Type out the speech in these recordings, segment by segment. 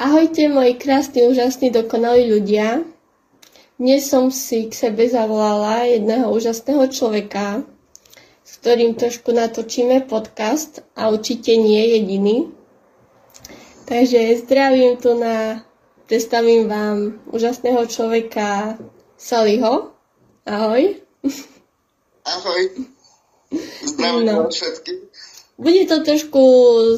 Ahojte moji krásni, úžasní, dokonalí ľudia. Dnes som si k sebe zavolala jedného úžasného človeka, s ktorým trošku natočíme podcast a určite nie jediný. Takže zdravím tu na, predstavím vám úžasného človeka Saliho. Ahoj. Ahoj. Zdravím no. všetkých. Bude to trošku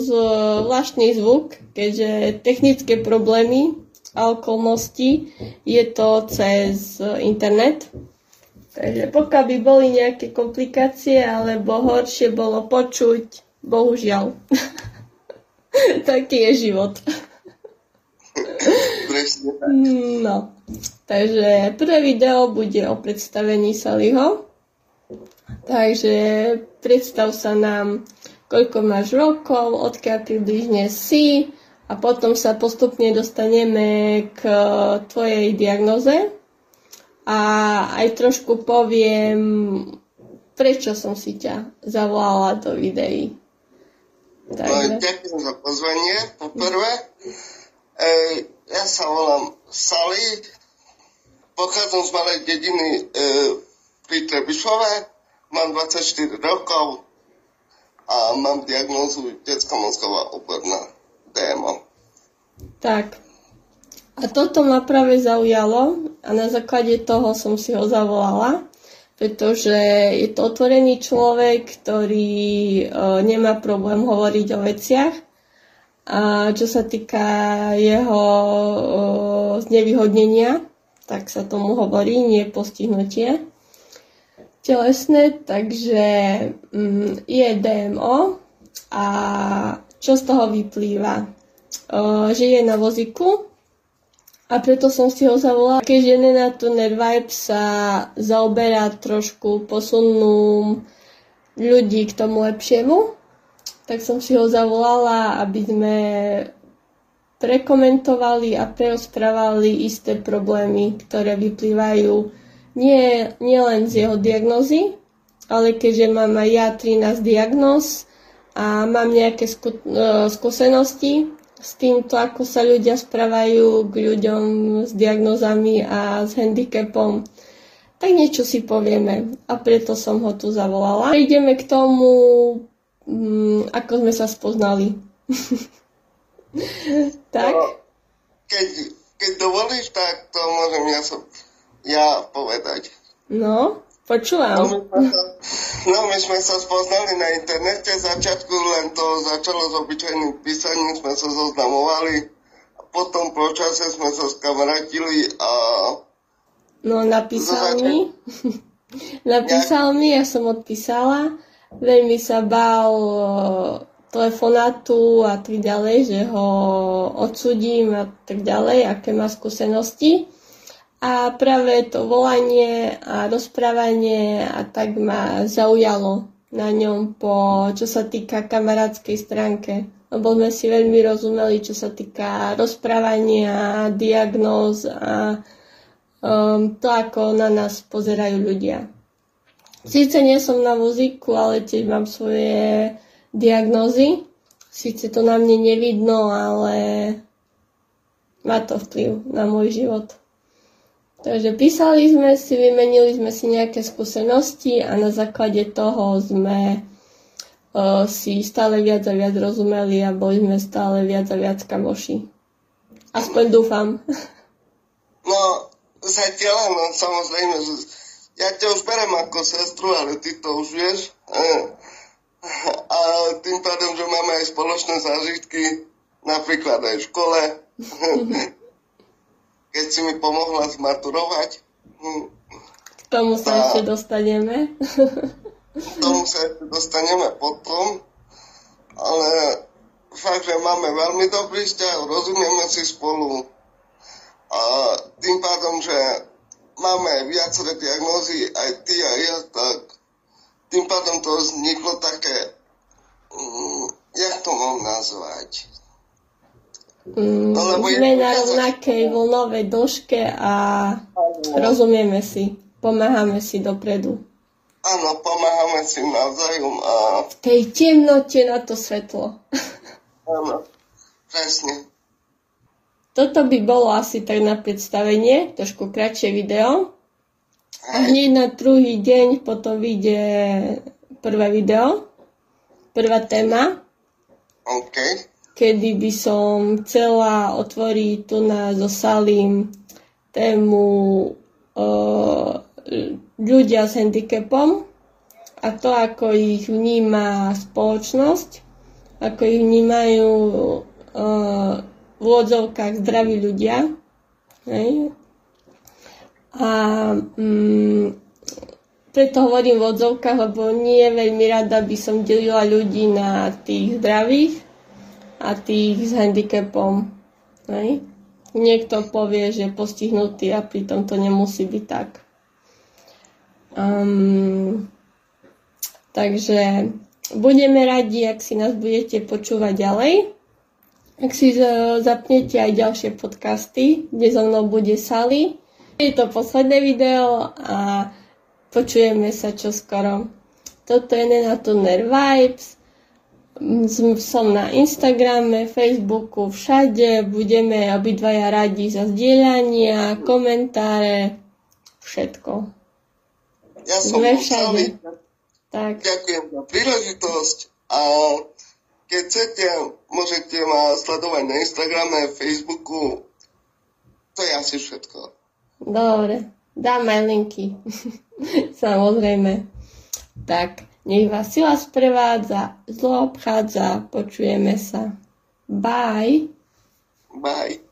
zvláštny zvuk, keďže technické problémy a okolnosti je to cez internet. Takže pokiaľ by boli nejaké komplikácie alebo horšie bolo počuť, bohužiaľ. Taký je život. no. Takže prvé video bude o predstavení Saliho. Takže predstav sa nám koľko máš rokov, odkiaľ približne si a potom sa postupne dostaneme k tvojej diagnoze a aj trošku poviem, prečo som si ťa zavolala do videí. Takže... No, ďakujem za pozvanie, poprvé. E, ja sa volám Sali, pochádzam z malej dediny e, pri Trebišove, mám 24 rokov, a mám diagnózu detská mozgová oporná DMO. Tak. A toto ma práve zaujalo a na základe toho som si ho zavolala, pretože je to otvorený človek, ktorý e, nemá problém hovoriť o veciach. A čo sa týka jeho e, znevýhodnenia, tak sa tomu hovorí, nie postihnutie telesné, takže mm, je DMO a čo z toho vyplýva? O, že je na vozíku a preto som si ho zavolala. Keď na to Vibe sa zaoberá trošku posunú ľudí k tomu lepšiemu, tak som si ho zavolala, aby sme prekomentovali a preosprávali isté problémy, ktoré vyplývajú nie, nie len z jeho diagnozy, ale keďže mám aj ja 13 diagnóz a mám nejaké skú, uh, skúsenosti s týmto, ako sa ľudia správajú k ľuďom s diagnózami a s handicapom, tak niečo si povieme a preto som ho tu zavolala. Ideme k tomu, um, ako sme sa spoznali. tak? No, keď, keď dovolíš, tak to môžem ja som ja povedať. No, počúvam. No my, sa, no, my sme sa spoznali na internete, začiatku len to začalo s obyčajným písaním, sme sa zoznamovali a potom po čase sme sa skamarátili a... No, napísal mi. napísal mi, ja som odpísala. Veľmi sa bál telefonátu a tak ďalej, že ho odsudím a tak ďalej, aké má skúsenosti. A práve to volanie a rozprávanie a tak ma zaujalo na ňom po, čo sa týka kamarádskej stránke. Lebo sme si veľmi rozumeli, čo sa týka rozprávania, diagnóz a um, to, ako na nás pozerajú ľudia. Sice nie som na vozíku, ale tiež mám svoje diagnózy. Sice to na mne nevidno, ale má to vplyv na môj život. Takže písali sme si, vymenili sme si nejaké skúsenosti a na základe toho sme uh, si stále viac a viac rozumeli a boli sme stále viac a viac kamoši. Aspoň dúfam. No, zatiaľ, no samozrejme, že ja ťa už berem ako sestru, ale ty to už vieš. A tým pádom, že máme aj spoločné zážitky, napríklad aj v škole. keď si mi pomohla zmaturovať. K tomu sa a ešte dostaneme. K tomu sa ešte dostaneme potom, ale fakt, že máme veľmi dobrý vzťah, rozumieme si spolu a tým pádom, že máme viaceré diagnózy, aj ty a ja, tak tým pádom to vzniklo také, mm, jak to mám nazvať, Mm, sme na rovnakej vlnovej dĺžke a rozumieme si, pomáhame si dopredu. Áno, pomáhame si navzájom a... V tej temnote na to svetlo. Áno, presne. toto by bolo asi tak na predstavenie, trošku kratšie video. A hneď na druhý deň potom vyjde prvé video, prvá téma. OK. Kedy by som chcela otvoriť tu na so tému uh, ľudia s handicapom a to, ako ich vníma spoločnosť, ako ich vnímajú uh, v úvodzovkách zdraví ľudia. Hej. A mm, preto hovorím v odzovkách, lebo nie veľmi rada by som delila ľudí na tých zdravých a tých s handicapom. Hej. Niekto povie, že postihnutý a pritom to nemusí byť tak. Um, takže budeme radi, ak si nás budete počúvať ďalej. Ak si zapnete aj ďalšie podcasty, kde so mnou bude Sally. Je to posledné video a počujeme sa čoskoro. Toto je Nena Tuner Vibes. Som na Instagrame, Facebooku, všade. Budeme obidvaja radi za zdieľania, komentáre, všetko. Ja som všade. Tak. Ďakujem za príležitosť a keď chcete, môžete ma sledovať na Instagrame, Facebooku. To je asi všetko. Dobre, dáme linky. Samozrejme. Tak, nech vás sila sprevádza, zlo obchádza, počujeme sa. Bye. Bye.